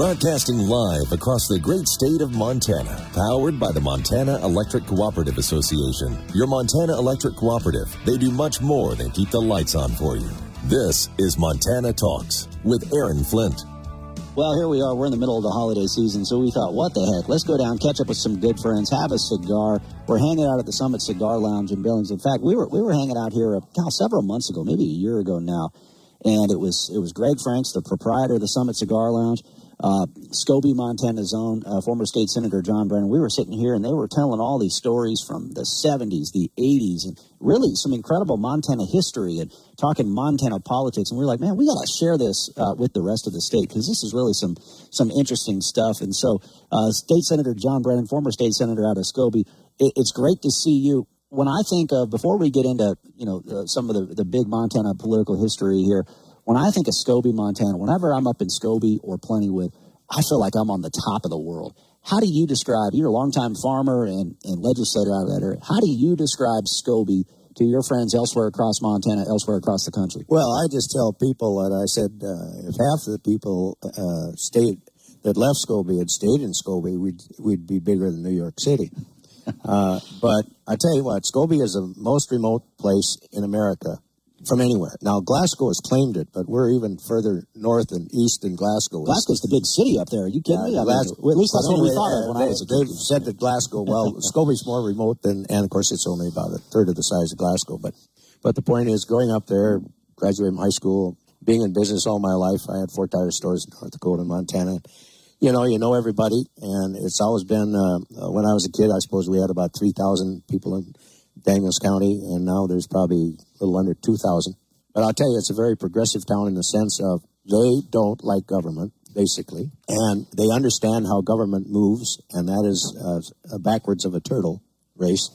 Broadcasting live across the great state of Montana, powered by the Montana Electric Cooperative Association. Your Montana Electric Cooperative, they do much more than keep the lights on for you. This is Montana Talks with Aaron Flint. Well, here we are. We're in the middle of the holiday season, so we thought, what the heck? Let's go down, catch up with some good friends, have a cigar. We're hanging out at the Summit Cigar Lounge in Billings. In fact, we were we were hanging out here, uh, several months ago, maybe a year ago now, and it was it was Greg Franks, the proprietor of the Summit Cigar Lounge uh, Scobey, Montana's own uh, former state senator John Brennan. We were sitting here and they were telling all these stories from the 70s, the 80s, and really some incredible Montana history and talking Montana politics. And we are like, man, we got to share this uh, with the rest of the state because this is really some some interesting stuff. And so, uh, State Senator John Brennan, former state senator out of Scobey, it, it's great to see you. When I think of before we get into you know uh, some of the, the big Montana political history here when I think of Scobey, Montana, whenever I'm up in Scobey or Plentywood, I feel like I'm on the top of the world. How do you describe, you're a longtime farmer and, and legislator out of that area. How do you describe Scobey to your friends elsewhere across Montana, elsewhere across the country? Well, I just tell people that I said uh, if half the people uh, stayed that left Scobey had stayed in Scobey, we'd we'd be bigger than New York City. uh, but I tell you what, Scobey is the most remote place in America from anywhere. Now Glasgow has claimed it, but we're even further north and east than Glasgow. Glasgow's the big city up there. Are you kidding yeah, me? Glasgow, well, at least that's what we thought of when they, I was a kid. They've said that Glasgow. Well, Scobey's more remote than, and of course it's only about a third of the size of Glasgow. But, but the point is, going up there, graduating from high school, being in business all my life, I had four tire stores in North Dakota, and Montana. You know, you know everybody, and it's always been. Uh, when I was a kid, I suppose we had about three thousand people in Daniels County, and now there's probably a little under 2,000. But I'll tell you, it's a very progressive town in the sense of they don't like government, basically, and they understand how government moves, and that is uh, backwards of a turtle race.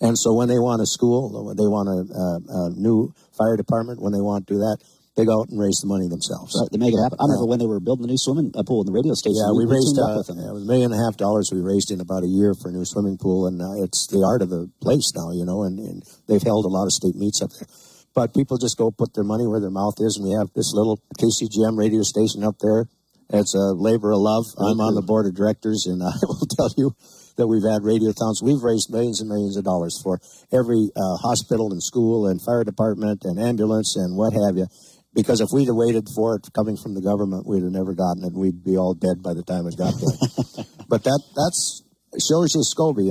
And so when they want a school, they want a, a, a new fire department, when they want to do that, they go out and raise the money themselves. Right, they make it happen. I remember when they were building the new swimming pool in the radio station. Yeah, we, we raised uh, yeah, it was a million and a half dollars we raised in about a year for a new swimming pool, and uh, it's the art of the place now, you know. And, and they've held a lot of state meets up there. But people just go put their money where their mouth is, and we have this little KCGM radio station up there. It's a labor of love. I'm on the board of directors, and I will tell you that we've had radio radiothons. We've raised millions and millions of dollars for every uh, hospital and school and fire department and ambulance and what have you. Because if we'd have waited for it coming from the government, we'd have never gotten it. We'd be all dead by the time it got there. but that that's shows you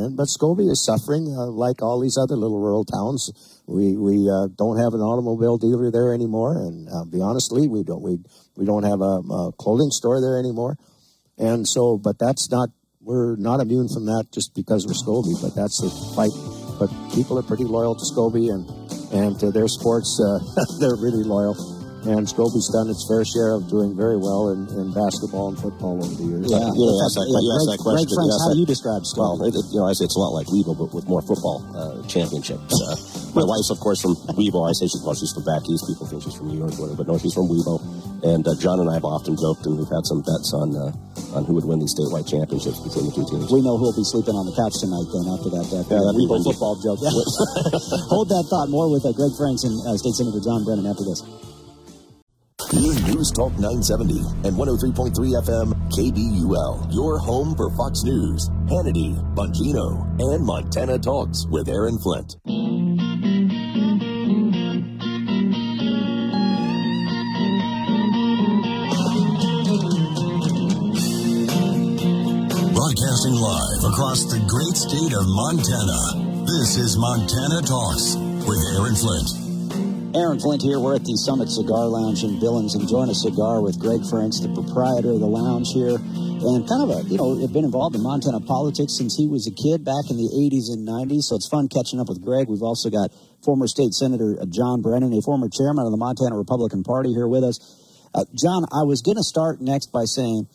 and but Scobey is suffering uh, like all these other little rural towns. We we uh, don't have an automobile dealer there anymore, and uh, be honestly, we don't we we don't have a, a clothing store there anymore, and so but that's not we're not immune from that just because we're Scobey, but that's the fight. But people are pretty loyal to Scobey and and to their sports, uh, they're really loyal. And Scobey's done its fair share of doing very well in, in basketball and football over the years. Yeah, you know, ask that, yeah, you ask that question. Greg Franks, how do you describe Scobey? Well, it, you know, I say it's a lot like Wibaux, but with more football uh, championships. Uh, my wife's, of course, from Wibaux. I say she's, well, she's from back east. People think she's from New York, or whatever, but no, she's from Wibaux. And uh, John and I have often joked, and we've had some bets on uh, on who would win these statewide championships between the two teams. We know who'll be sleeping on the couch tonight, then, after that bet. Yeah, Wibaux football joke. Yeah. Hold that thought. More with uh, Greg Franks and uh, State Senator John Brennan after this. News Talk 970 and 103.3 FM KBUL, your home for Fox News, Hannity, Bongino, and Montana Talks with Aaron Flint. Broadcasting live across the great state of Montana. This is Montana Talks with Aaron Flint. Aaron Flint here. We're at the Summit Cigar Lounge in Billings, enjoying a cigar with Greg Franks, the proprietor of the lounge here, and kind of a you know been involved in Montana politics since he was a kid back in the 80s and 90s. So it's fun catching up with Greg. We've also got former state senator uh, John Brennan, a former chairman of the Montana Republican Party, here with us. Uh, John, I was going to start next by saying.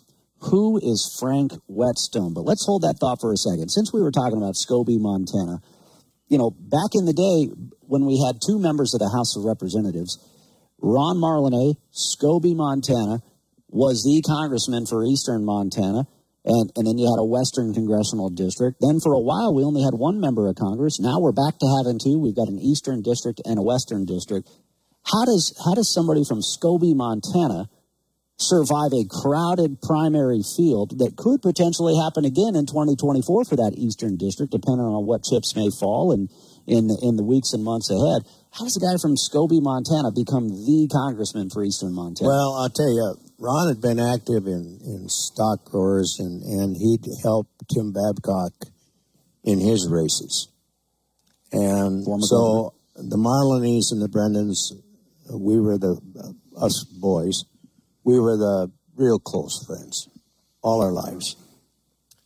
Who is Frank Whetstone? But let's hold that thought for a second. Since we were talking about Scobey, Montana, you know, back in the day when we had two members of the House of Representatives, Ron Marlenee, Scobey, Montana, was the congressman for Eastern Montana. And, and then you had a Western congressional district. Then for a while, we only had one member of Congress. Now we're back to having two. We've got an Eastern district and a Western district. How does, how does somebody from Scobey, Montana, survive a crowded primary field that could potentially happen again in 2024 for that Eastern District, depending on what chips may fall and in the, in the weeks and months ahead. How does a guy from Scobey, Montana, become the congressman for Eastern Montana? Well, I'll tell you, Ron had been active in, in stock growers, and, and he'd helped Tim Babcock in his races. And Former so the Marleys and the Brendans, we were the, uh, us boys, we were the real close friends all our lives.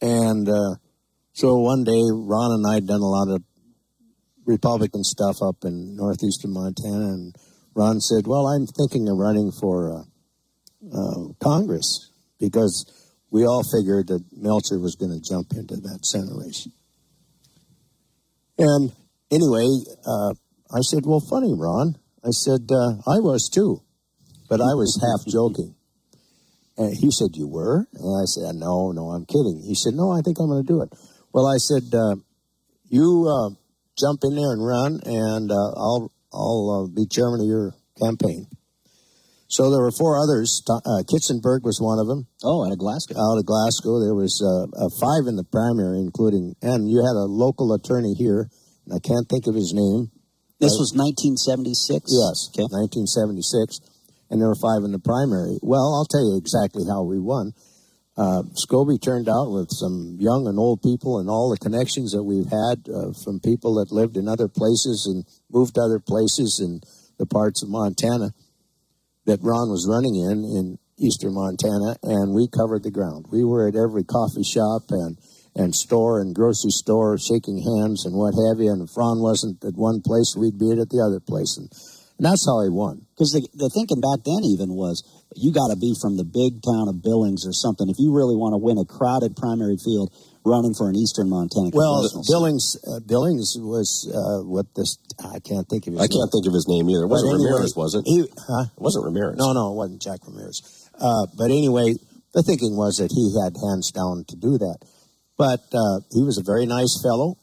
And uh, so one day, Ron and I had done a lot of Republican stuff up in northeastern Montana, and Ron said, "Well, I'm thinking of running for uh, uh, Congress because we all figured that Melcher was going to jump into that Senate race." And anyway, uh, I said, "Well, funny, Ron." I said, uh, "I was too, but I was half joking." And he said, "You were?" And I said, "No, no, I'm kidding." He said, "No, I think I'm going to do it." Well, I said, uh, "You." Jump in there and run, and uh, I'll I'll uh, be chairman of your campaign. So there were four others. Uh, Kitzenberg was one of them. Oh, out of Glasgow. Out of Glasgow, there was uh, uh, five in the primary, including and you had a local attorney here, and I can't think of his name. This was 1976. Yes, Okay. 1976, and there were five in the primary. Well, I'll tell you exactly how we won. Uh, Scobey turned out with some young and old people and all the connections that we've had uh, from people that lived in other places and moved to other places in the parts of Montana that Ron was running in in eastern Montana, and we covered the ground. We were at every coffee shop and and store and grocery store, shaking hands and what have you. And if Ron wasn't at one place, we'd be at the other place, and, and that's how he won. Because the, the thinking back then even was you got to be from the big town of Billings or something if you really want to win a crowded primary field running for an Eastern Montana. Well. Billings uh, Billings was uh, what this I can't think of his I can't think of his name either. It wasn't anyway, Ramirez, was it? He, huh? It wasn't Ramirez. No, no, it wasn't Jack Ramirez. Uh, but anyway, the thinking was that he had hands down to do that. But uh, he was a very nice fellow,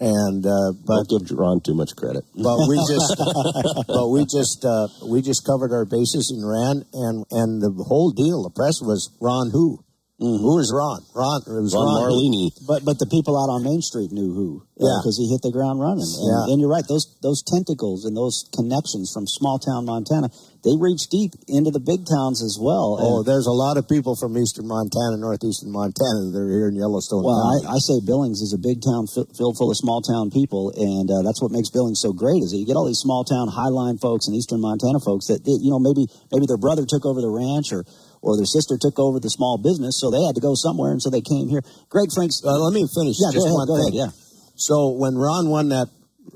and uh, but Don't give Ron too much credit. but we just but we just uh, we just covered our bases and ran and and the whole deal the press was Ron who who is Ron Ron it was Ron Ron. Marlenee. But but the people out on Main Street knew who, Yeah. because he hit the ground running. And, Yeah. and you're right; those those tentacles and those connections from small town Montana, they reach deep into the big towns as well. Oh, there's a lot of people from eastern Montana, northeastern Montana that are here in Yellowstone well, I, I say Billings is a big town fi- filled full of small town people, and uh, that's what makes Billings so great. Is that you get all these small town highline folks and eastern Montana folks that that, you know maybe maybe their brother took over the ranch or or their sister took over the small business, so they had to go somewhere, and so they came here. Greg Franks, Uh, let me finish yeah, just go ahead, one go thing. ahead, yeah. So when Ron won that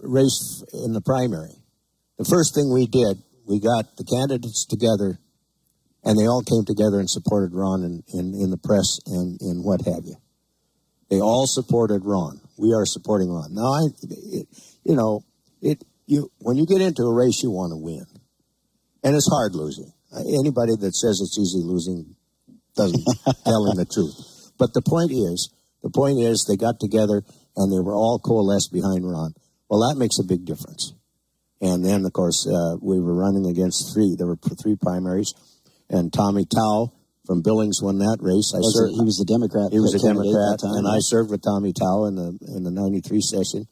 race in the primary, the first thing we did, we got the candidates together, and they all came together and supported Ron in, in, in the press and in what have you. They all supported Ron. We are supporting Ron. Now, I, it, you know, it you when you get into a race, you want to win, and it's hard losing. Anybody that says it's easy losing doesn't tell him the truth. But the point is, the point is, they got together and they were all coalesced behind Ron. Well, that makes a big difference. And then, of course, uh, we were running against three. There were three primaries, and Tommy Towe from Billings won that race. I Was served. it- he was the Democrat. He was a Democrat, time, and yeah. I served with Tommy Towe in the in the '93 session,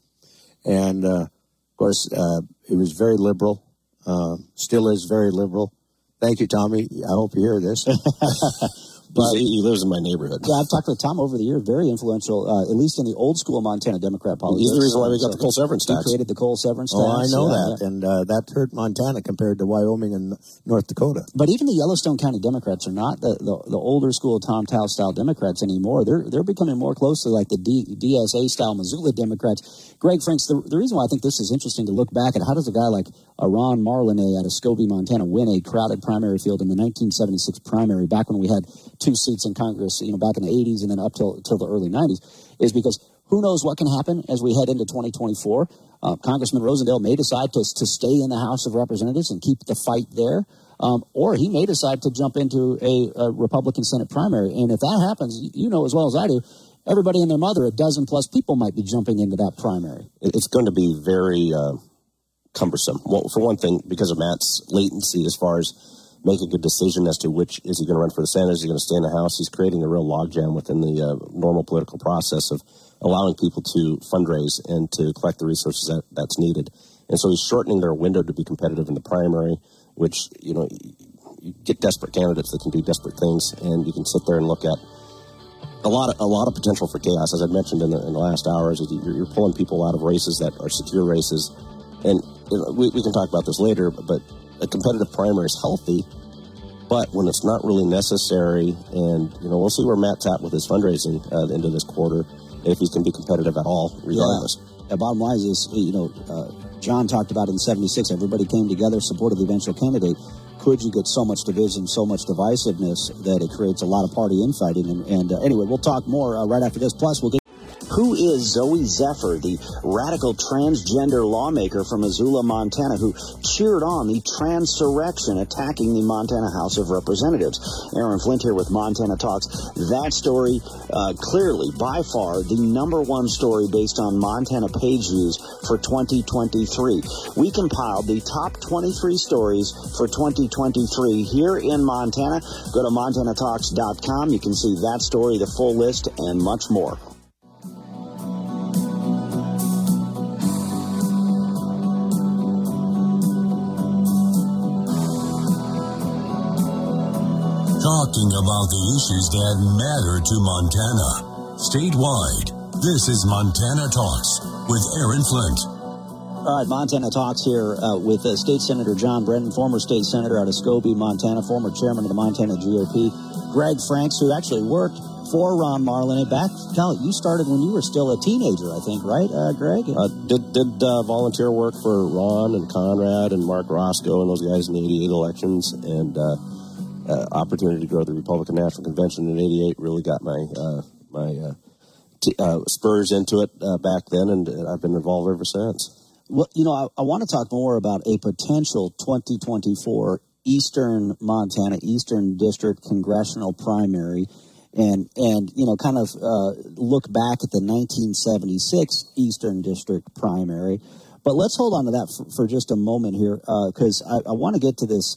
and uh, of course, uh, he was very liberal. Uh, still is very liberal. Thank you, Tommy. I hope you hear this. But he, lives in my neighborhood. Yeah, I've talked with Tom over the year. Very influential, uh, at least in the old school Montana Democrat politics. He's the reason why we got So the coal severance tax. He created the coal severance tax. oh, I know yeah, that, yeah. and uh, that hurt Montana compared to Wyoming and North Dakota. But even the Yellowstone County Democrats are not the, the, the older school Tom Towe style Democrats anymore. They're they're becoming more closely like the D, DSA style Missoula Democrats. Greg Franks, the, the reason why I think this is interesting to look back at how does a guy like uh, Ron Marlenee out of Scobey, Montana, win a crowded primary field in the 1976 primary back when we had two seats in Congress, you know, back in the 80s and then up till till the early 90s, is because who knows what can happen as we head into 2024. Uh, Congressman Rosendale may decide to, to stay in the House of Representatives and keep the fight there. Um, or he may decide to jump into a, a Republican Senate primary. And if that happens, you know as well as I do, everybody and their mother, a dozen plus people might be jumping into that primary. It's going to be very uh, cumbersome. Well, for one thing, because of Matt's latency as far as making a good decision as to which is he going to run for the Senate, is he going to stay in the House. He's creating a real logjam within the uh, normal political process of allowing people to fundraise and to collect the resources that, that's needed. And so he's shortening their window to be competitive in the primary, which you know you get desperate candidates that can do desperate things, and you can sit there and look at a lot of a lot of potential for chaos. As I mentioned in the, in the last hours, you're, you're pulling people out of races that are secure races, and we, we can talk about this later, but a competitive primary is healthy, but when it's not really necessary, and you know, we'll see where Matt's at with his fundraising uh, into this quarter, if he's going to be competitive at all, regardless. Yeah. bottom line is, you know, uh, John talked about in '76. Everybody came together, supported the eventual candidate. Could you get so much division, so much divisiveness that it creates a lot of party infighting? And, and uh, anyway, we'll talk more uh, right after this. Plus, we'll get. Who is Zooey Zephyr, the radical transgender lawmaker from Missoula, Montana, who cheered on the transurrection attacking the Montana House of Representatives? Aaron Flint here with Montana Talks. That story, uh, clearly, by far, the number one story based on Montana page views for 2023. We compiled the top 23 stories for 2023 here in Montana. Go to montanatalks.com. You can see that story, the full list, and much more. Talking about the issues that matter to Montana. Statewide, this is Montana Talks with Aaron Flint. All right, Montana Talks here uh, with uh, State Senator John Brennan, former state senator out of Scobey, Montana, former chairman of the Montana GOP. Greg Franks, who actually worked for Ron Marlenee. Back, tell you started when you were still a teenager, I think, right, uh, Greg? Uh, did did uh, volunteer work for Ron and Conrad and Marc Racicot and those guys in the '88 elections, and uh, uh, opportunity to go to the Republican National Convention in '88 really got my uh, my uh, t- uh, spurs into it uh, back then, and I've been involved ever since. Well, you know, I, I want to talk more about a potential 2024 Eastern Montana Eastern District congressional primary, and and you know, kind of uh, look back at the 1976 Eastern District primary. But let's hold on to that for, for just a moment here, because I, I want to get to this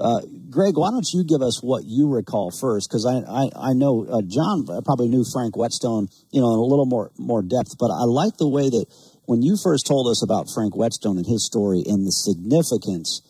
uh, Greg, why don't you give us what you recall first? Because I, I, I, know uh, John probably knew Frank Whetstone, you know, in a little more more depth. But I like the way that when you first told us about Frank Whetstone and his story and the significance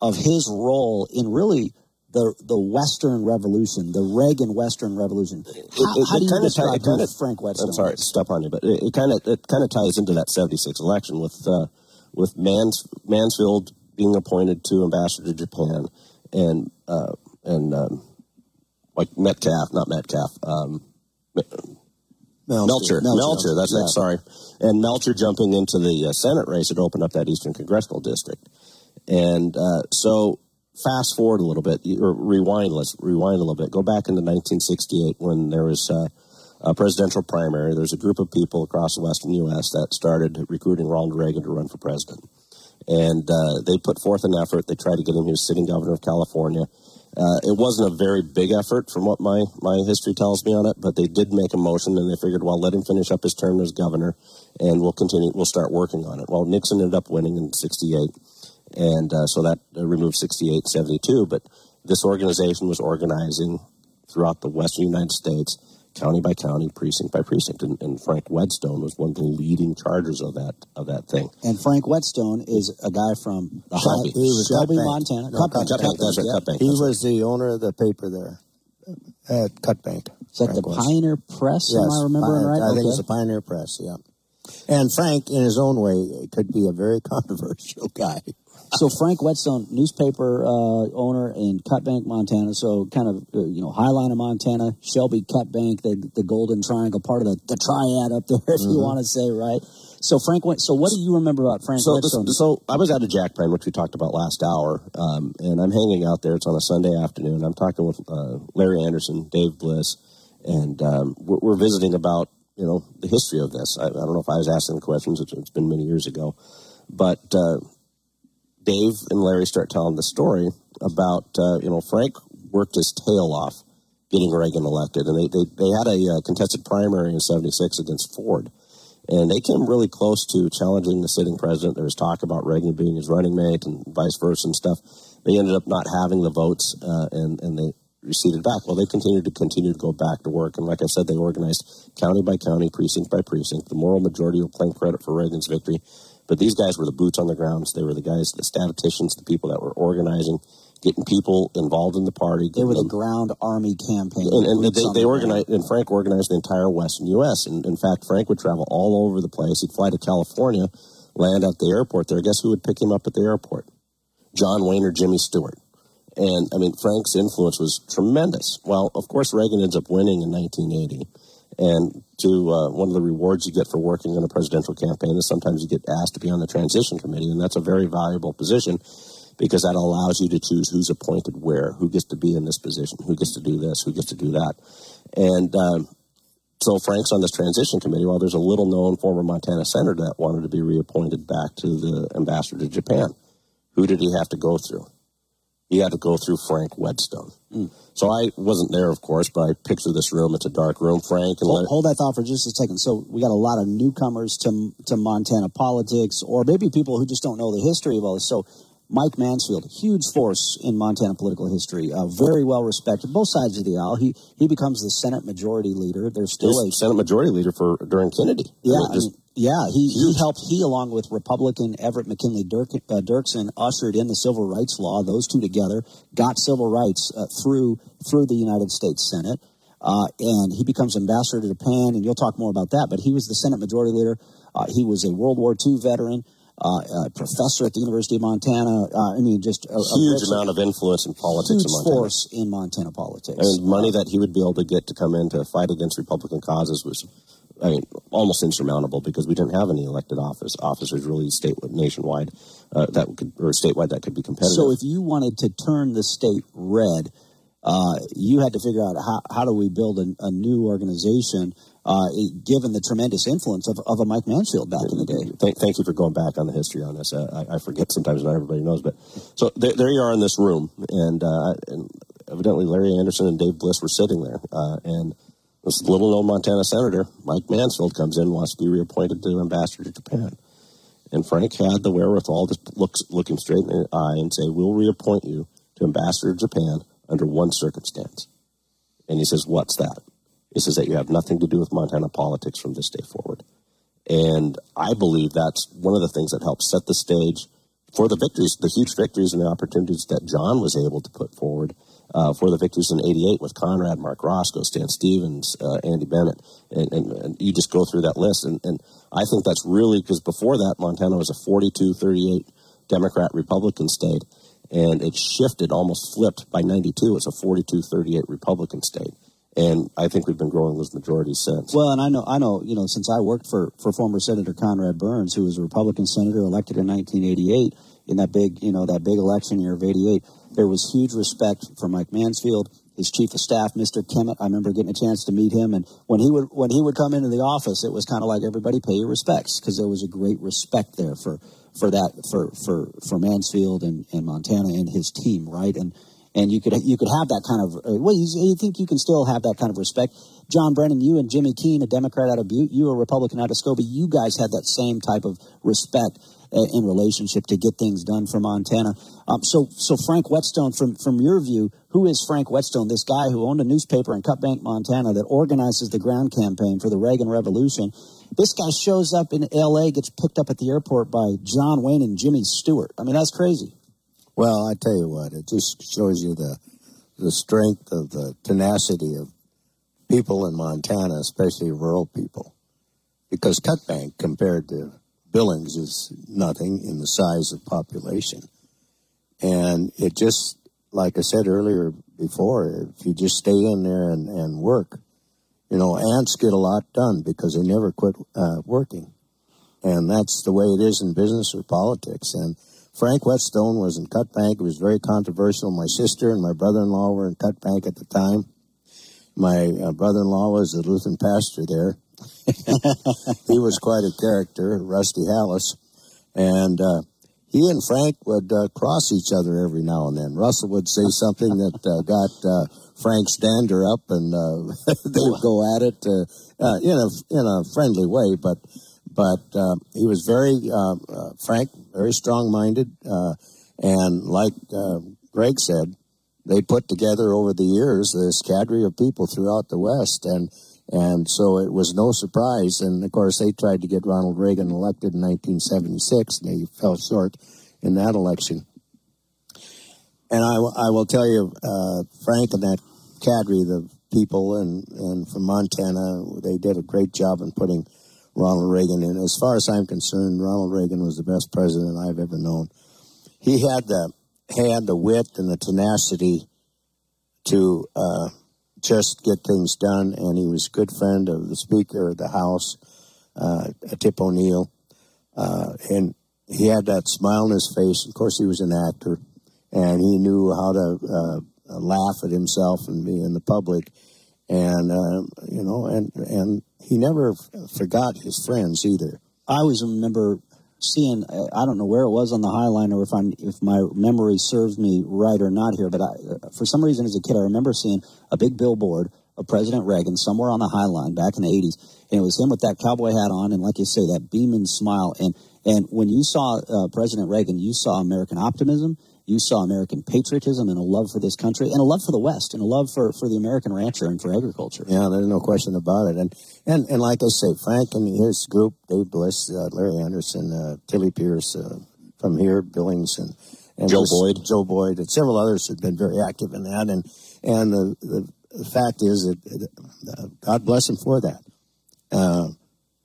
of his role in really the the Western Revolution, the Reagan Western Revolution. How, it, it, how do you describe t- kinda, Frank Whetstone? I'm sorry to step on you, but it kind of it kind of ties into that '76 election with uh, with Mans, Mansfield being appointed to ambassador to Japan, and uh, and um, like Metcalf, not Metcalf, um, Melcher, Melcher, Melcher, that's yeah. it. Sorry, and Melcher jumping into the uh, Senate race had opened up that Eastern Congressional District, and uh, so fast forward a little bit, or rewind. Let's rewind a little bit. Go back into 1968 when there was. Uh, a presidential primary. There's a group of people across the western U.S. that started recruiting Ronald Reagan to run for president and uh, they put forth an effort. They tried to get him. He was sitting governor of California. Uh, it wasn't a very big effort from what my, my history tells me on it, but they did make a motion and they figured, well, let him finish up his term as governor and we'll continue, we'll start working on it. Well, Nixon ended up winning in 68. And uh, so that uh, removed 68, 72. But this organization was organizing throughout the western United States county by county, precinct by precinct, and, and, Frank Whetstone was one of the leading chargers of that of that thing. And Frank Whetstone is a guy from the Shelby, he was Shelby, Montana. No, Cut, Cut, Bank. That's right, Cut Bank. He was the owner of the paper there at Cut Bank. Is that Frank the was. Pioneer Press? Yes, am I remembering right? I okay. think it's the Pioneer Press. Yeah. And Frank, in his own way, could be a very controversial guy so Frank Whetstone, newspaper uh, owner in Cut Bank, Montana. So kind of uh, you know Highline of Montana, Shelby Cut Bank, the the Golden Triangle, part of the, the triad up there, if mm-hmm. you want to say right. So Frank, went, so what do you remember about Frank so, Whetstone? so I was at a Jack which we talked about last hour, um, and I'm hanging out there. It's on a Sunday afternoon. I'm talking with uh, Larry Anderson, Dave Bliss, and um, we're, we're, visiting about you know the history of this. I, I, don't know if I was asking the questions. it's, it's been many years ago, but uh, Dave and Larry start telling the story about, uh, you know, Frank worked his tail off getting Reagan elected. And they, they, they had a uh, contested primary in 76 against Ford. And they came really close to challenging the sitting president. There was talk about Reagan being his running mate and vice versa and stuff. they ended up not having the votes, uh, and and they receded back. Well, they continued to continue to go back to work, and like I said, they organized county by county, precinct by precinct. The moral majority will claim credit for Reagan's victory, but these guys were the boots on the ground. They were the guys, the statisticians, the people that were organizing getting people involved in the party. They were the ground army campaign. And, and they, they organized, and Frank organized the entire Western U.S. And in fact, Frank would travel all over the place. He'd fly to California, land at the airport there. Guess who would pick him up at the airport? John Wayne or Jimmy Stewart. And I mean, Frank's influence was tremendous. Well, of course, Reagan ends up winning in 1980. And to uh, one of the rewards you get for working in a presidential campaign is sometimes you get asked to be on the transition committee, and that's a very valuable position because that allows you to choose who's appointed where, who gets to be in this position, who gets to do this, who gets to do that. And um, so Frank's on this transition committee. Well, there's a little known former Montana senator that wanted to be reappointed back to the ambassador to Japan. Who did he have to go through? He had to go through Frank Whetstone. Mm. So I wasn't there, of course, but I picture this room. It's a dark room. Frank and hold, hold, that thought for just a second. So we got a lot of newcomers to to Montana politics, or maybe people who just don't know the history of all this. So Mike Mansfield, huge force in Montana political history, uh, very well respected, both sides of the aisle. He he becomes the Senate Majority Leader. There's still a Senate Majority Leader for during Kennedy. Yeah, I mean, yeah. He, he helped. He along with Republican Everett McKinley Dirk, uh, Dirksen ushered in the Civil Rights Law. Those two together got civil rights uh, through through the United States Senate. Uh, and he becomes ambassador to Japan, and you'll talk more about that. But he was the Senate Majority Leader. Uh, he was a World War II veteran uh, professor at the University of Montana. Uh, I mean, just a, huge a amount of influence in politics huge in Montana. force in Montana politics. And money that he would be able to get to come in to fight against Republican causes was, I mean, almost insurmountable because we didn't have any elected office officers really state nationwide uh, that could or statewide that could be competitive. So if you wanted to turn the state red. Uh, you had to figure out how, how do we build a, a new organization uh, given the tremendous influence of, of a Mike Mansfield back in the day. Thank, thank you for going back on the history on this. I, I, forget sometimes not everybody knows, but so there, there you are in this room, and, uh, and, evidently Larry Anderson and Dave Bliss were sitting there, uh, and this little known Montana senator Mike Mansfield comes in, wants to be reappointed to ambassador to Japan. And Frank had the wherewithal to look, look him straight in the eye and say, We'll reappoint you to ambassador to Japan under one circumstance. And he says, What's that? It says that you have nothing to do with Montana politics from this day forward. And I believe that's one of the things that helps set the stage for the victories, the huge victories and the opportunities that John was able to put forward uh, for the victories in 88 with Conrad, Marc Racicot, Stan Stephens, uh, Andy Bennett. And, and, and, you just go through that list. And, and I think that's really because before that, Montana was a 42 38 Democrat Republican state. And it shifted, almost flipped by 92. It's a 42 38 Republican state and I think we've been growing those majorities since. Well, and I know, I know, you know, since I worked for for former Senator Conrad Burns, who was a Republican senator elected in 1988 in that big, you know, that big election year of '88, there was huge respect for Mike Mansfield, his chief of staff, Mr. Kemet. I remember getting a chance to meet him, and when he would when he would come into the office, it was kind of like everybody pay your respects because there was a great respect there for for that for for for Mansfield and, and Montana and his team, right? And and you could you could have that kind of uh, well, you, you, think you can still have that kind of respect. John Brennan, you and Jimmy Keene, a Democrat out of Butte, you a Republican out of Scobey, you guys had that same type of respect uh, in relationship to get things done for Montana. Um, so, so Frank Whetstone, from from your view, who is Frank Whetstone? This guy who owned a newspaper in Cut Bank, Montana, that organizes the ground campaign for the Reagan Revolution. This guy shows up in L.A., gets picked up at the airport by John Wayne and Jimmy Stewart. I mean, that's crazy. Well, I tell you what, it just shows you the the strength of the tenacity of people in Montana, especially rural people, because Cutbank compared to Billings is nothing in the size of population, and it just like I said earlier before, if you just stay in there and, and work, you know, ants get a lot done because they never quit uh, working, and that's the way it is in business or politics, and Frank Whetstone was in Cut Bank. It was very controversial. My sister and my brother-in-law were in Cut Bank at the time. My uh, brother-in-law was a Lutheran pastor there. he was quite a character, Rusty Hallis. And uh, he and Frank would uh, cross each other every now and then. Russell would say something that uh, got uh, Frank's dander up, and uh, they would go at it in a in a friendly way. But but uh, he was very uh, uh, frank, very strong-minded, uh, and like uh, Greg said, they put together over the years this cadre of people throughout the West, and and so it was no surprise. And of course, they tried to get Ronald Reagan elected in 1976, and they fell short in that election. And I, I will tell you, uh, Frank and that cadre, the people and, and from Montana, they did a great job in putting Ronald Reagan. And As far as I'm concerned, Ronald Reagan was the best president I've ever known. He had the had the wit and the tenacity to uh, just get things done, and he was a good friend of the Speaker of the House, uh, Tip O'Neill, uh, and he had that smile on his face. Of course, he was an actor, and he knew how to uh, laugh at himself and be in the public, and uh, you know, and and he never forgot his friends either. I always remember seeing I don't know where it was on the High Line or if I'm if my memory serves me right or not here, but I, for some reason as a kid I remember seeing a big billboard of President Reagan somewhere on the High Line back in the 80s, and it was him with that cowboy hat on and like you say that beaming smile. And and when you saw uh, President Reagan, you saw American optimism, you saw American patriotism and a love for this country and a love for the West and a love for, for the American rancher and for agriculture. Yeah, there's no question about it. And and, and like I say, Frank and his group, Dave Bliss, uh, Larry Anderson, uh, Tilly Pierce uh, from here, Billings, and, and Joe Boyd, Joe Boyd, and several others have been very active in that. And and the, the, the fact is that uh, God bless him for that. Uh,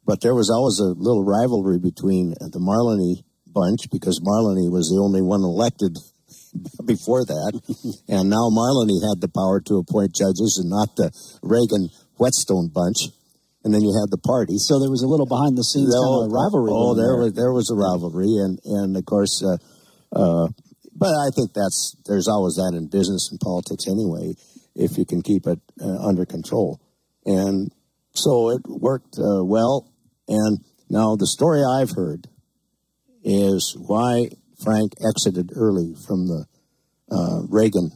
but there was always a little rivalry between the Marlenee bunch because Marlenee was the only one elected before that. and now Marlenee had the power to appoint judges and not the Reagan Whetstone bunch. And then you had the party. So there was a little behind the scenes kind of rivalry. Oh, there, there, was there was a rivalry, and and of course, uh, uh, but I think that's there's always that in business and politics anyway, if you can keep it uh, under control. And so it worked uh, well. And now the story I've heard is why Frank exited early from the uh, Reagan.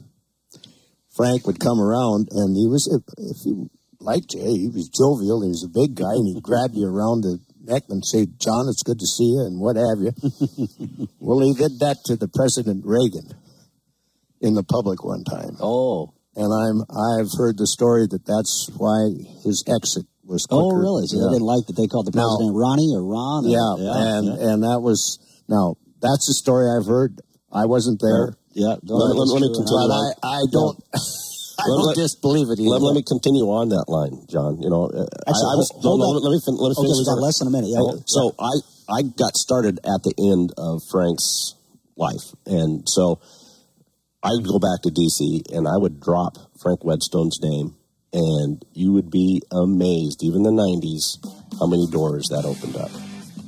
Frank would come around, and he was, if, if you liked you, he was jovial. He was a big guy, and he'd grab you around the neck and say, John, it's good to see you, and what have you. well, he did that to the President Reagan in the public one time. Oh. And I'm, I've heard the story that that's why his exit was oh, quicker. Oh, really? So yeah. they didn't like that they called the president now, Ronnie or Ron? Or, yeah, yeah, and, yeah. and that was, now, that's the story I've heard. I wasn't there. Yeah, let, let, let, me continue. I, I don't. I don't disbelieve it. Let, let, me continue on that line, John. You know, uh, Actually, I, I was. Hold, hold let, me fin- let me finish. Okay, we got less than a minute. Yeah. So I I got started at the end of Frank's life, and so I'd go back to DC and I would drop Frank Whetstone's name, and you would be amazed, even the '90s, how many doors that opened up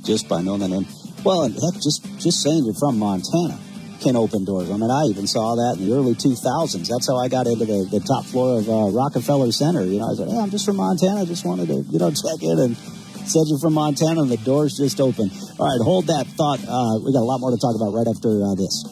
just by knowing that name. Well, and heck, just just saying you're from Montana can open doors. I mean, I even saw that in the early 2000s. That's how I got into the, the top floor of uh, Rockefeller Center. You know, I said, hey, I'm just from Montana. I just wanted to, you know, check in and said you're from Montana and the doors just open. All right, hold that thought. Uh, we got a lot more to talk about right after uh, this.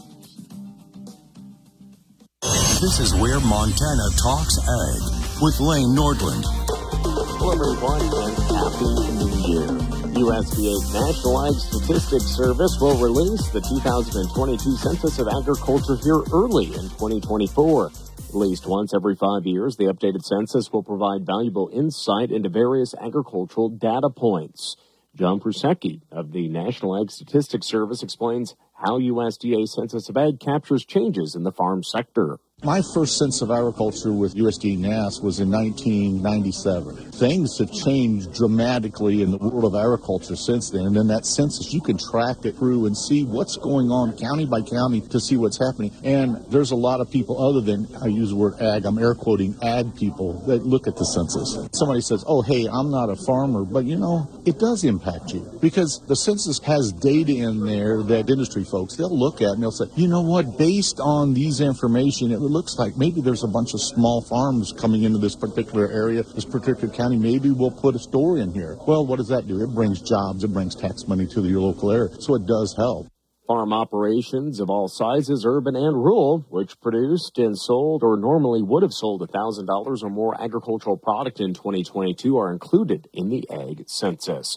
This is where Montana talks ag with Lane Nordlund. Hello, everyone, and happy new year. USDA's National Ag Statistics Service will release the 2022 Census of Agriculture here early in 2024. At least once every five years, the updated census will provide valuable insight into various agricultural data points. John Prusecki of the National Ag Statistics Service explains how USDA Census of Ag captures changes in the farm sector. My first sense of agriculture with USDA NASS was in 1997. Things have changed dramatically in the world of agriculture since then. And in that census, you can track it through and see what's going on county by county to see what's happening. And there's a lot of people other than, I use the word ag, I'm air quoting ag people that look at the census. Somebody says, oh, hey, I'm not a farmer, but you know, it does impact you because the census has data in there that industry folks, they'll look at and they'll say, you know what, based on these information, it looks like maybe there's a bunch of small farms coming into this particular area, this particular county. Maybe we'll put a store in here. Well, what does that do? It brings jobs, it brings tax money to your local area. So it does help. Farm operations of all sizes, urban and rural, which produced and sold or normally would have sold $1,000 or more agricultural product in 2022 are included in the Ag Census.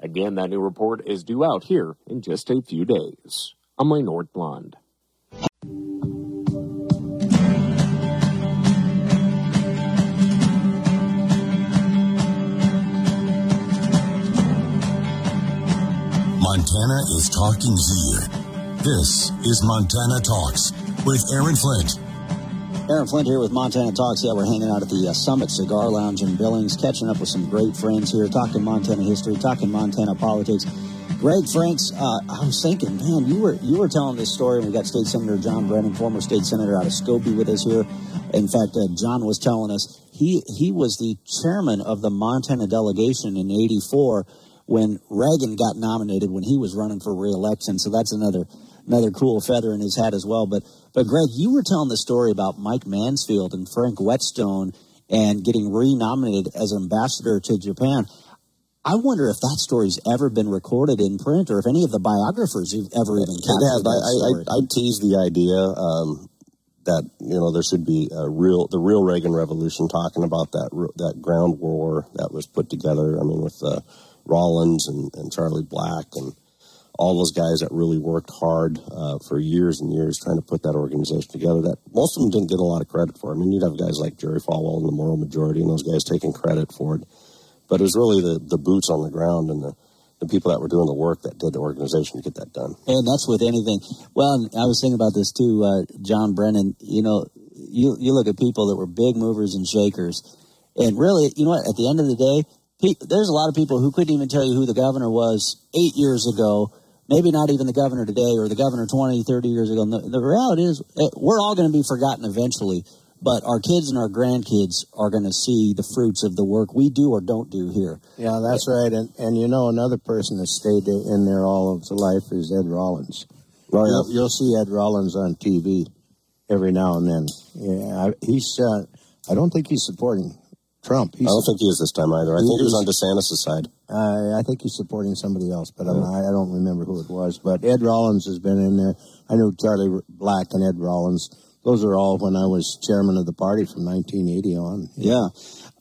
Again, that new report is due out here in just a few days. I'm Lane Nordlund. Montana is talking here. This is Montana Talks with Aaron Flint. Aaron Flint here with Montana Talks. Yeah, we're hanging out at the uh, Summit Cigar Lounge in Billings, catching up with some great friends here, talking Montana history, talking Montana politics. Greg Franks, uh, I was thinking, man, you were you were telling this story, and we got State Senator John Brennan, former state senator out of Scobey, with us here. In fact, uh, John was telling us he he was the chairman of the Montana delegation in '84 when Reagan got nominated when he was running for reelection. So that's another another cool feather in his hat as well. But but Greg, you were telling the story about Mike Mansfield and Frank Whetstone and getting renominated as ambassador to Japan. I wonder if that story's ever been recorded in print, or if any of the biographers have ever even captured that I, I, I, teased the idea um, that you know there should be a real the real Reagan Revolution, talking about that that ground war that was put together. I mean, with uh, Rollins and, and Charlie Black and all those guys that really worked hard uh, for years and years trying to put that organization together. That most of them didn't get a lot of credit for. I mean, you'd have guys like Jerry Falwell and the Moral Majority, and those guys taking credit for it. But it was really the the boots on the ground and the the people that were doing the work that did the organization to get that done. And that's with anything. Well, I was thinking about this too, uh, John Brennan. You know, you you look at people that were big movers and shakers, and really, you know what? At the end of the day, there's a lot of people who couldn't even tell you who the governor was eight years ago maybe not even the governor today or the governor 20, 30 years ago. The, the reality is we're all going to be forgotten eventually, but our kids and our grandkids are going to see the fruits of the work we do or don't do here. Yeah, that's right. And, and you know, another person that stayed in there all of his life is Ed Rollins. Yeah. you'll, you'll see Ed Rollins on TV every now and then. Yeah, he's. Uh, I don't think he's supporting Trump. He's, I don't think he is this time either. I think he was on DeSantis' side. Uh, I think he's supporting somebody else, but yeah. I don't remember who it was. But Ed Rollins has been in there. I knew Charlie Black and Ed Rollins. Those are all when I was chairman of the party from 1980 on. Yeah.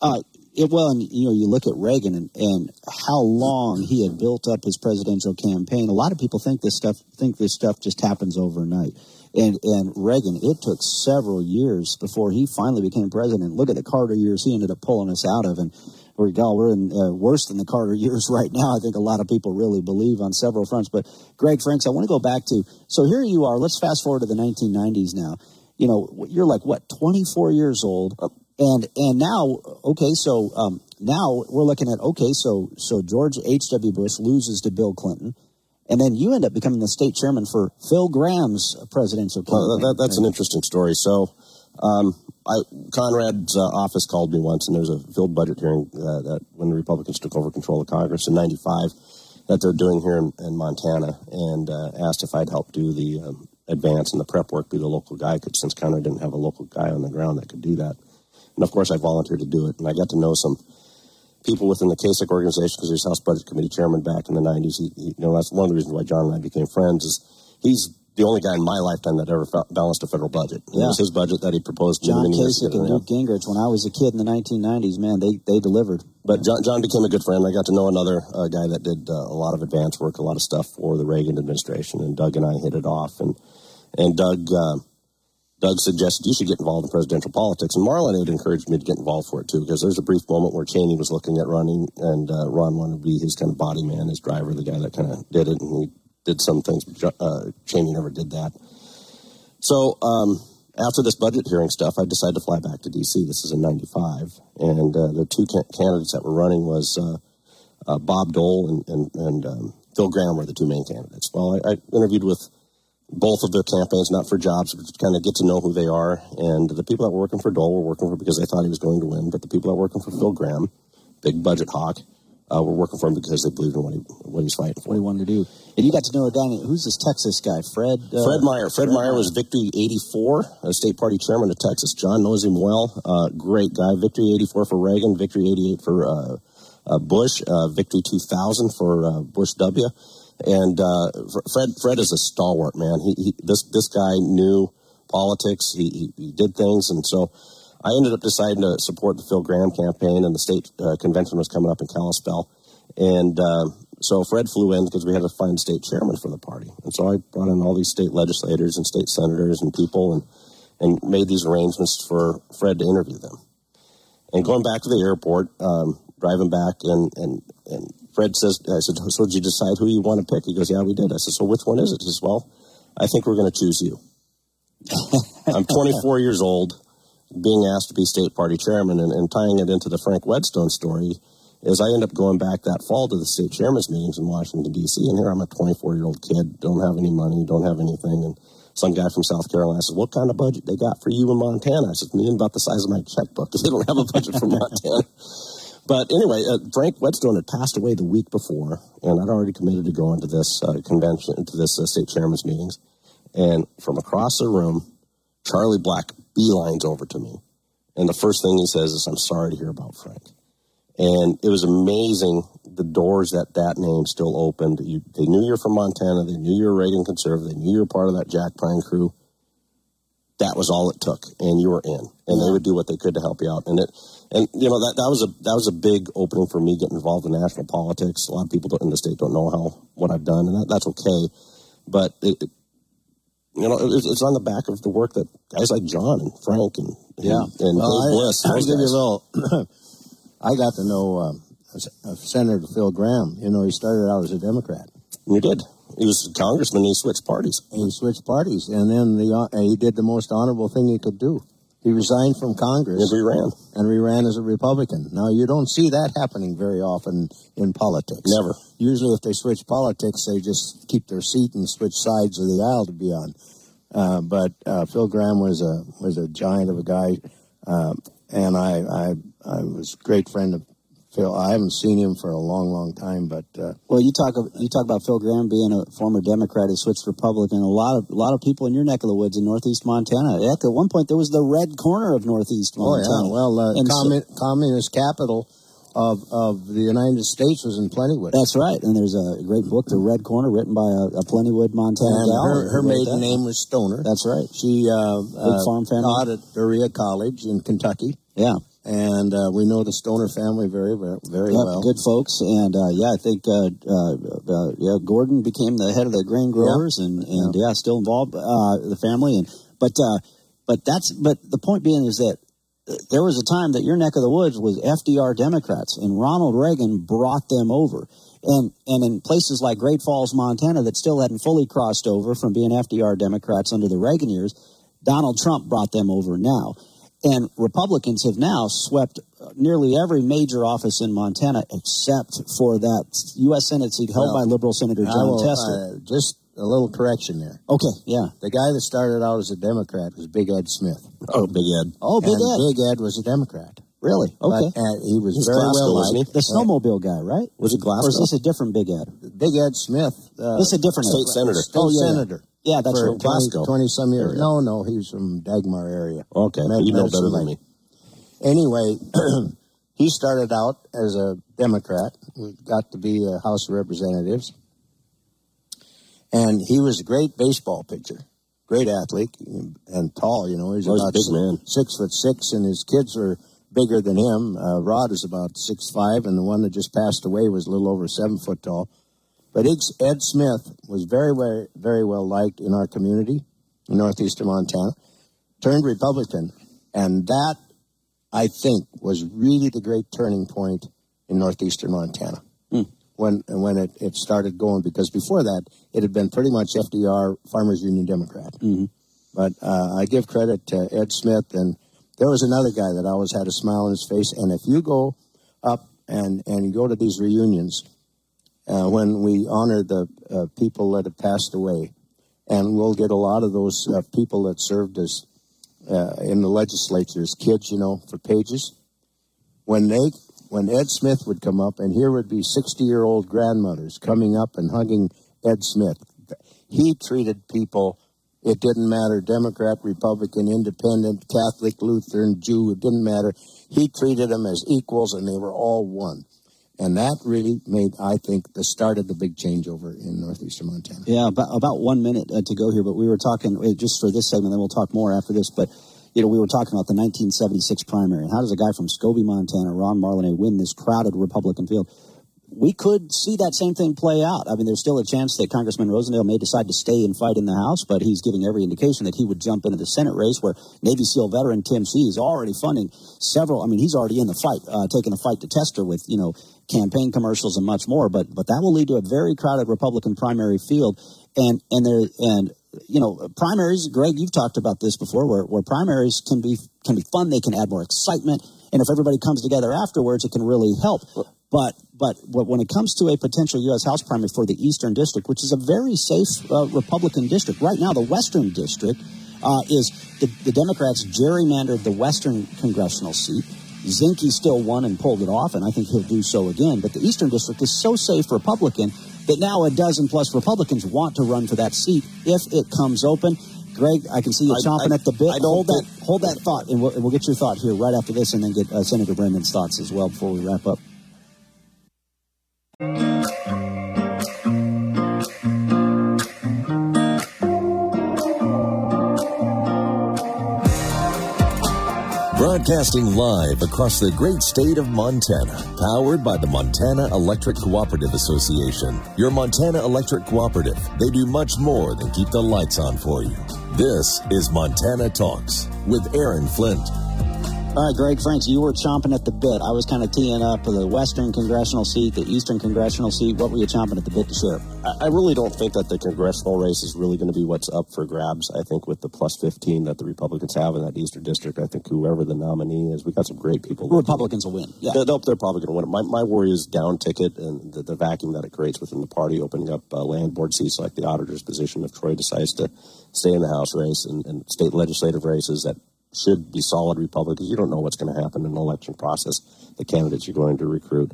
Uh, it, well, and you know, you look at Reagan and, and how long he had built up his presidential campaign. A lot of people think this stuff think this stuff just happens overnight. And and Reagan, it took several years before he finally became president. Look at the Carter years he ended up pulling us out of, and we're, we're in uh, worse than the Carter years right now. I think a lot of people really believe on several fronts. But Greg Franks, I want to go back to so here you are. Let's fast forward to the 1990s now. You know, you're like what 24 years old, and and now okay, so um, now we're looking at okay, so so George H. W. Bush loses to Bill Clinton. And then you end up becoming the state chairman for Phil Gramm's presidential campaign. Well, that, that's an interesting story. So, um, I, Conrad's uh, office called me once, and there was a filled budget hearing uh, that when the Republicans took over control of Congress in '95 that they're doing here in, in Montana, and uh, asked if I'd help do the um, advance and the prep work, be the local guy, because since Conrad didn't have a local guy on the ground that could do that. And of course, I volunteered to do it, and I got to know some people within the Kasich organization because he was House Budget Committee chairman back in the 90s. He, he, you know, that's one of the reasons why John and I became friends is he's the only guy in my lifetime that ever balanced a federal budget. Yeah. It was his budget that he proposed. John Kasich and Newt Gingrich, when I was a kid in the 1990s, man, they, they delivered. But John, John became a good friend. I got to know another uh, guy that did uh, a lot of advance work, a lot of stuff for the Reagan administration, and Doug and I hit it off. And and Doug uh, Doug suggested you should get involved in presidential politics, and Marlenee had encouraged me to get involved for it too, because there's a brief moment where Cheney was looking at running, and uh, Ron wanted to be his kind of body man, his driver, the guy that kind of did it, and he did some things, but uh, Cheney never did that. So um, after this budget hearing stuff, I decided to fly back to D.C. This is in '95, and uh, the two ca- candidates that were running was uh, uh, Bob Dole and and, and um, Phil Gramm were the two main candidates. Well, I, I interviewed with both of their campaigns, not for jobs, but to kind of get to know who they are. And the people that were working for Dole were working for because they thought he was going to win, but the people that were working for Phil Gramm, big budget hawk, uh, were working for him because they believed in what he what he was fighting for. What he wanted to do. And you got to know a guy. Who's this Texas guy? Fred. Uh, Fred Meyer. Fred, Fred Meyer was Victory '84, a state party chairman of Texas. John knows him well. Uh, great guy. Victory '84 for Reagan. Victory '88 for uh, uh, Bush. Uh, victory 2000 for Bush W. And uh, Fred Fred is a stalwart man. He, he this this guy knew politics. He, he, he did things, and so I ended up deciding to support the Phil Gramm campaign, and the state uh, convention was coming up in Kalispell, and uh, so Fred flew in because we had to find state chairman for the party, and so I brought in all these state legislators and state senators and people, and and made these arrangements for Fred to interview them. And going back to the airport, um, driving back, and and and Fred says, I said, so did you decide who you want to pick? He goes, yeah, we did. I said, so which one is it? He says, well, I think we're going to choose you. I'm 24 years old, being asked to be state party chairman, and, and tying it into the Frank Whetstone story is I end up going back that fall to the state chairman's meetings in Washington, D.C., and here I'm a 24 year old kid, don't have any money, don't have anything, and some guy from South Carolina says, What kind of budget they got for you in Montana? I said, Me about the size of my checkbook because they don't have a budget for Montana. But anyway, uh, Frank Whetstone had passed away the week before, and I'd already committed to going to this uh, convention, to this uh, state chairman's meetings. And from across the room, Charlie Black beelines over to me. And the first thing he says is, I'm sorry to hear about Frank. And it was amazing the doors that that name still opened. You, they knew you're from Montana. They knew you're a Reagan conservative. They knew you were part of that Jack Prine crew. That was all it took, and you were in. And yeah. they would do what they could to help you out. And it, and you know that that was a that was a big opening for me getting involved in national politics. A lot of people in the state don't know how what I've done, and that, that's okay. But it, it, you know, it, it's on the back of the work that guys like John and Frank and yeah and, and well, Dave I, Bliss. I'll give you a little. I got to know. Um, Senator Phil Gramm. You know, he started out as a Democrat. He did. He was a congressman. He switched parties. He switched parties, and then the uh, he did the most honorable thing he could do. He resigned from Congress and ran and ran as a Republican. Now you don't see that happening very often in politics. Never. Usually, if they switch politics, they just keep their seat and switch sides of the aisle to be on. Uh, but uh, Phil Gramm was a was a giant of a guy, uh, and I, I I was a great friend of Phil. I haven't seen him for a long, long time, but uh, well, you talk you talk about Phil Gramm being a former Democrat who switched Republican. A lot of a lot of people in your neck of the woods in Northeast Montana. At one point, there was the red corner of Northeast Montana. Oh yeah, well, uh, commun- so, communist capital of, of the United States was in Plentywood. That's right. And there's a great book, The Red Corner, written by a, a Plentywood, Montana and gal. Her, her maiden name was Stoner. That's right. She uh, Big uh, farm family. taught at Berea College in Kentucky. Yeah and uh, we know the Stoner family very, very, very yep, well. Good folks, and uh, yeah, I think uh, uh, uh, yeah, Gordon became the head of the grain growers, and and yep. yeah, still involved uh, the family, and but but that's but the point being is that there was a time that your neck of the woods was FDR Democrats, and Ronald Reagan brought them over. And, and in places like Great Falls, Montana, that still hadn't fully crossed over from being FDR Democrats under the Reagan years, Donald Trump brought them over now. And Republicans have now swept nearly every major office in Montana except for that U.S. Senate seat held well, by Liberal Senator Jon will, Tester. Uh, just a little correction there. Okay, yeah. The guy that started out as a Democrat was Big Ed Smith. Oh, Big Ed. Oh, Big and Ed. Big Ed was a Democrat. Really? Okay. But, uh, he was He's very Glasgow, well liked. The snowmobile guy, right? Was it Glasgow? Or is this a different Big Ed? Big Ed Smith. Uh, this is a different state senator. State oh, yeah, senator. Yeah, that's for right. 20, 20 some years. Area. No, no, he's from Dagmar area. Okay, Med- you know better than me. Anyway, he started out as a Democrat, got to be a House of Representatives, and he was a great baseball pitcher, great athlete, and tall. You know, he's about big man. six foot six, and his kids were bigger than him. Uh, Rod is about six five, and the one that just passed away was a little over seven foot tall. But Ed Smith was very, very, very well liked in our community in northeastern Montana. Turned Republican, and that, I think, was really the great turning point in northeastern Montana. Hmm. When when it, it started going, because before that, it had been pretty much FDR Farmers Union Democrat. Mm-hmm. But uh, I give credit to Ed Smith, and there was another guy that always had a smile on his face. And if you go up and, and go to these reunions, uh, when we honor the uh, people that have passed away. And we'll get a lot of those uh, people that served as uh, in the legislature as kids, you know, for pages. When they, when Ed Smith would come up, and here would be sixty-year-old grandmothers coming up and hugging Ed Smith, he treated people. It didn't matter Democrat, Republican, Independent, Catholic, Lutheran, Jew. It didn't matter. He treated them as equals, and they were all one. And that really made, I think, the start of the big changeover in northeastern Montana. Yeah, about, about one minute uh, to go here, but we were talking, uh, just for this segment, then we'll talk more after this, but, you know, we were talking about the 1976 primary. How does a guy from Scobey, Montana, Ron Marlenee, win this crowded Republican field? we could see that same thing play out. I mean, there's still a chance that Congressman Rosendale may decide to stay and fight in the House, but he's giving every indication that he would jump into the Senate race where Navy SEAL veteran Tim Sheehy is already funding several. I mean, he's already in the fight, uh, taking a fight to Tester with, you know, campaign commercials and much more. But but that will lead to a very crowded Republican primary field, and and there and you know primaries. Greg, you've talked about this before, where, where primaries can be can be fun. They can add more excitement, and if everybody comes together afterwards, it can really help. But but when it comes to a potential U.S. House primary for the Eastern District, which is a very safe uh, Republican district right now, the Western District uh, is the, the Democrats gerrymandered the Western congressional seat. Zinke still won and pulled it off, and I think he'll do so again. But the Eastern District is so safe Republican that now a dozen plus Republicans want to run for that seat if it comes open. Greg, I can see you chomping I, at the bit. hold that, hold that thought, and we'll, we'll, get your thought here right after this, and then get uh, Senator Brennan's thoughts as well before we wrap up. Broadcasting live across the great state of Montana, powered by the Montana Electric Cooperative Association. Your Montana Electric Cooperative, they do much more than keep the lights on for you. This is Montana Talks with Aaron Flint. All right, Greg Franks, you were chomping at the bit. I was kind of teeing up the Western congressional seat, the Eastern congressional seat. What were you chomping at the bit to share? I really don't think that the congressional race is really going to be what's up for grabs. I think with the plus 15 that the Republicans have in that Eastern district, I think whoever the nominee is, we've got some great people. Republicans will win. Yeah. They're, they're probably going to win. My, my worry is down ticket and the, the, vacuum that it creates within the party, opening up uh, land board seats like the auditor's position if Troy decides to stay in the House race and, and state legislative races that should be solid Republicans. You don't know what's going to happen in the election process, the candidates you're going to recruit.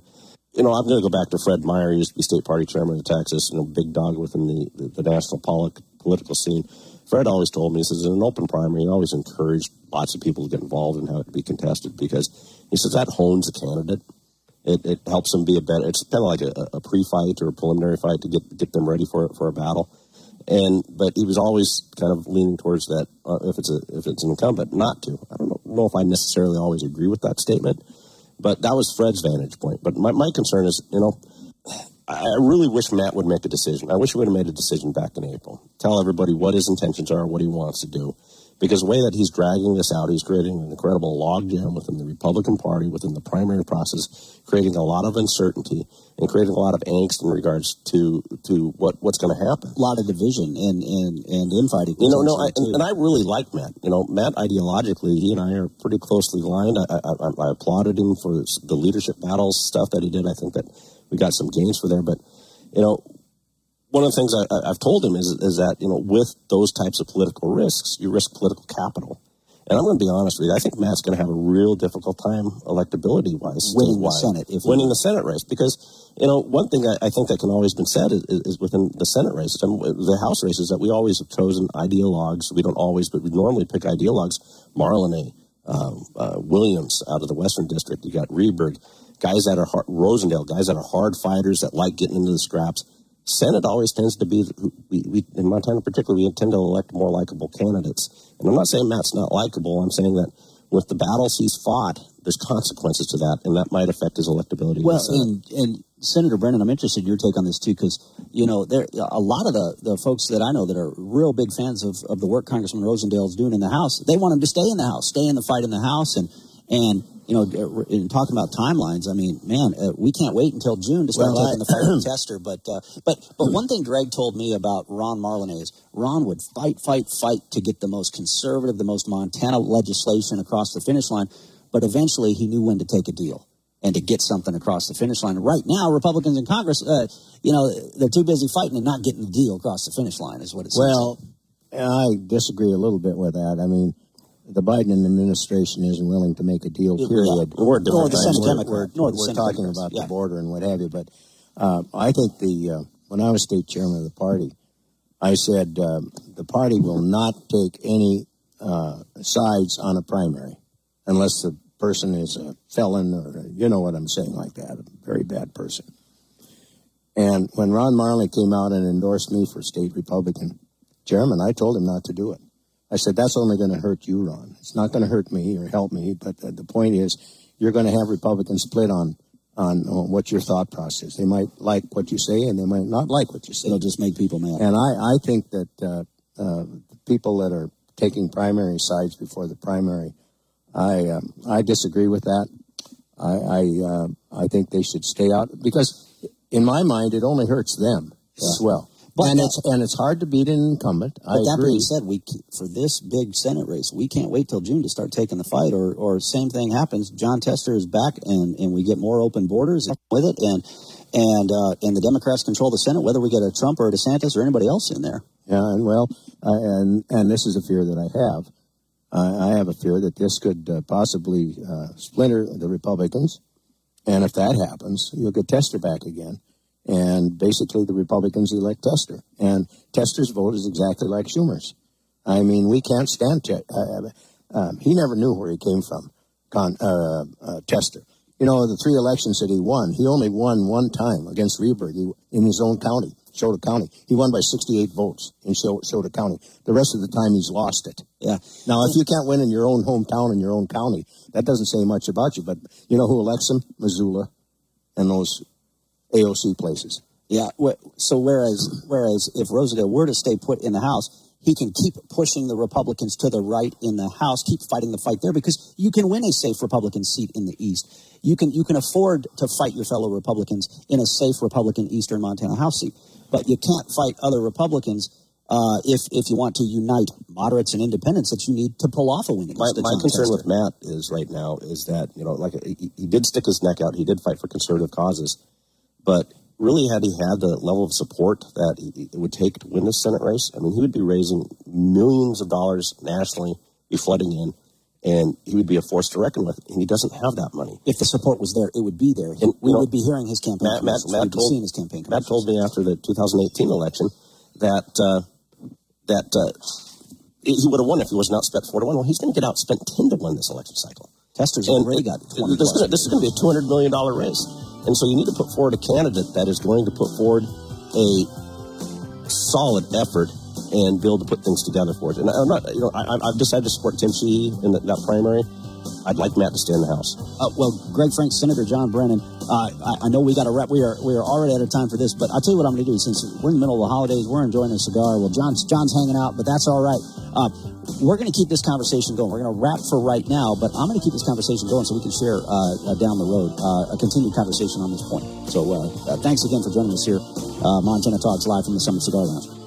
You know, I'm going to go back to Fred Meyer. He used to be state party chairman of Texas, you know, big dog within the, the, the national political scene. Fred always told me, he says, in an open primary, he always encouraged lots of people to get involved and have it be contested because he says that hones a candidate. It, it helps them be a better, it's kind of like a, a pre-fight or a preliminary fight to get, get them ready for, for a battle and but he was always kind of leaning towards that uh, if it's a if it's an incumbent not to. I don't know, know, if I necessarily always agree with that statement, but that was Fred's vantage point. But my, my concern is, you know, I really wish Matt would make a decision. I wish he would have made a decision back in April. Tell everybody what his intentions are, what he wants to do, because the way that he's dragging this out, he's creating an incredible logjam within the Republican Party, within the primary process, creating a lot of uncertainty and creating a lot of angst in regards to to what what's going to happen. A lot of division and and and infighting. You know, no, I, and, and, I really like Matt. You know, Matt ideologically, he and I are pretty closely aligned. I, I, I applauded him for the leadership battles stuff that he did. I think that we got some gains for there, but you know, one of the things I, have told him is, is that, you know, with those types of political risks, you risk political capital. And I'm going to be honest with you. I think Matt's going to have a real difficult time electability wise, winning the Senate, if winning the Senate race, because you know one thing I, I think that can always been said is, is within the Senate races, and the House races, that we always have chosen ideologues. We don't always, but we normally pick ideologues. Marlenee, um, uh, Williams out of the Western District. You got Rehberg, guys that are hard, Rosendale, guys that are hard fighters that like getting into the scraps. Senate always tends to be, we, we, in Montana particularly, we tend to elect more likable candidates. And I'm not saying Matt's not likable. I'm saying that with the battles he's fought, there's consequences to that, and that might affect his electability. Well, and, and Senator Brennan, I'm interested in your take on this too, because you know there a lot of the, the folks that I know that are real big fans of, of the work Congressman Rosendale is doing in the House. They want him to stay in the House, stay in the fight in the House, and and you know, uh, in talking about timelines, I mean, man, uh, we can't wait until June to start well, taking I, the fire tester. But, uh, but, but one thing Greg told me about Ron Marlenee is Ron would fight, fight, fight to get the most conservative, the most Montana legislation across the finish line. But eventually, he knew when to take a deal and to get something across the finish line. Right now, Republicans in Congress, uh, you know, they're too busy fighting and not getting the deal across the finish line. Is what it seems. Well, I disagree a little bit with that. I mean the Biden administration isn't willing to make a deal, period. Yeah. We're, nor the Senate we're, we're, we're talking about yeah. the border and what have you. But uh, I think the uh, when I was state chairman of the party, I said uh, the party will not take any uh, sides on a primary unless the person is a felon or you know what I'm saying like that, a very bad person. And when Ron Marlenee came out and endorsed me for state Republican chairman, I told him not to do it. I said, that's only going to hurt you, Ron. It's not going to hurt me or help me. But the, the point is, you're going to have Republicans split on, on, on what's your thought process. They might like what you say and they might not like what you say. It'll just make people mad. And I, I think that uh, uh, people that are taking primary sides before the primary, I, um, I disagree with that. I I, uh, I think they should stay out because, in my mind, it only hurts them as well. But and that- it's and it's hard to beat an incumbent. I But that agree. being said, we for this big Senate race, we can't wait till June to start taking the fight. Or, or same thing happens. Jon Tester is back, and, and we get more open borders with it, and and uh, and the Democrats control the Senate, whether we get a Trump or a DeSantis or anybody else in there. Yeah, and well, I and and this is a fear that I have. I, I have a fear that this could uh, possibly uh, splinter the Republicans, and if that happens, you'll get Tester back again, and basically the Republicans elect Tester, and Tester's vote is exactly like Schumer's. I mean, we can't stand. Te- uh, um, he never knew where he came from, Con, uh, uh, Tester. You know, the three elections that he won, he only won one time against Rehberg in his own county, Chouteau County. He won by 68 votes in Sho- Chouteau County. The rest of the time, he's lost it. Yeah. Now, if you can't win in your own hometown in your own county, that doesn't say much about you. But you know who elects him? Missoula and those AOC places. Yeah. So whereas whereas if Rosendale were to stay put in the House, he can keep pushing the Republicans to the right in the House, keep fighting the fight there because you can win a safe Republican seat in the East. You can you can afford to fight your fellow Republicans in a safe Republican Eastern Montana House seat, but you can't fight other Republicans. Uh, if if you want to unite moderates and independents, that you need to pull off a win My, my concern with Matt is right now is that you know, like he, he did stick his neck out. He did fight for conservative causes, but really, had he had the level of support that it would take to win this Senate race, I mean, he would be raising millions of dollars nationally, be flooding in, and he would be a force to reckon with. And he doesn't have that money. if the support was there, it would be there. And, we know, would be hearing his campaign Matt, Matt. Matt told, his campaign Matt told me after the 2018 election that uh, that uh, he would have won if he was not spent four to one. Well, he's going to get outspent ten to one this election cycle. Tester's And already got this, is gonna, this is going to be a two hundred million dollar race, and so you need to put forward a candidate that is going to put forward a solid effort and be able to put things together for it. And I'm not, you know, I, I've decided to support Tim Sheehy in that, that primary. I'd like Matt to stay in the House. Uh, well, Greg Frank, Senator John Brennan. Uh, I, I know we got to wrap. We are we are already out of time for this, but I'll tell you what I'm going to do. Since we're in the middle of the holidays, we're enjoying a cigar. Well, John's John's hanging out, but that's all right. Uh, we're going to keep this conversation going. We're going to wrap for right now, but I'm going to keep this conversation going so we can share uh, uh, down the road uh, a continued conversation on this point. So thanks again for joining us here, Montana Talks live from the Summit Cigar Lounge.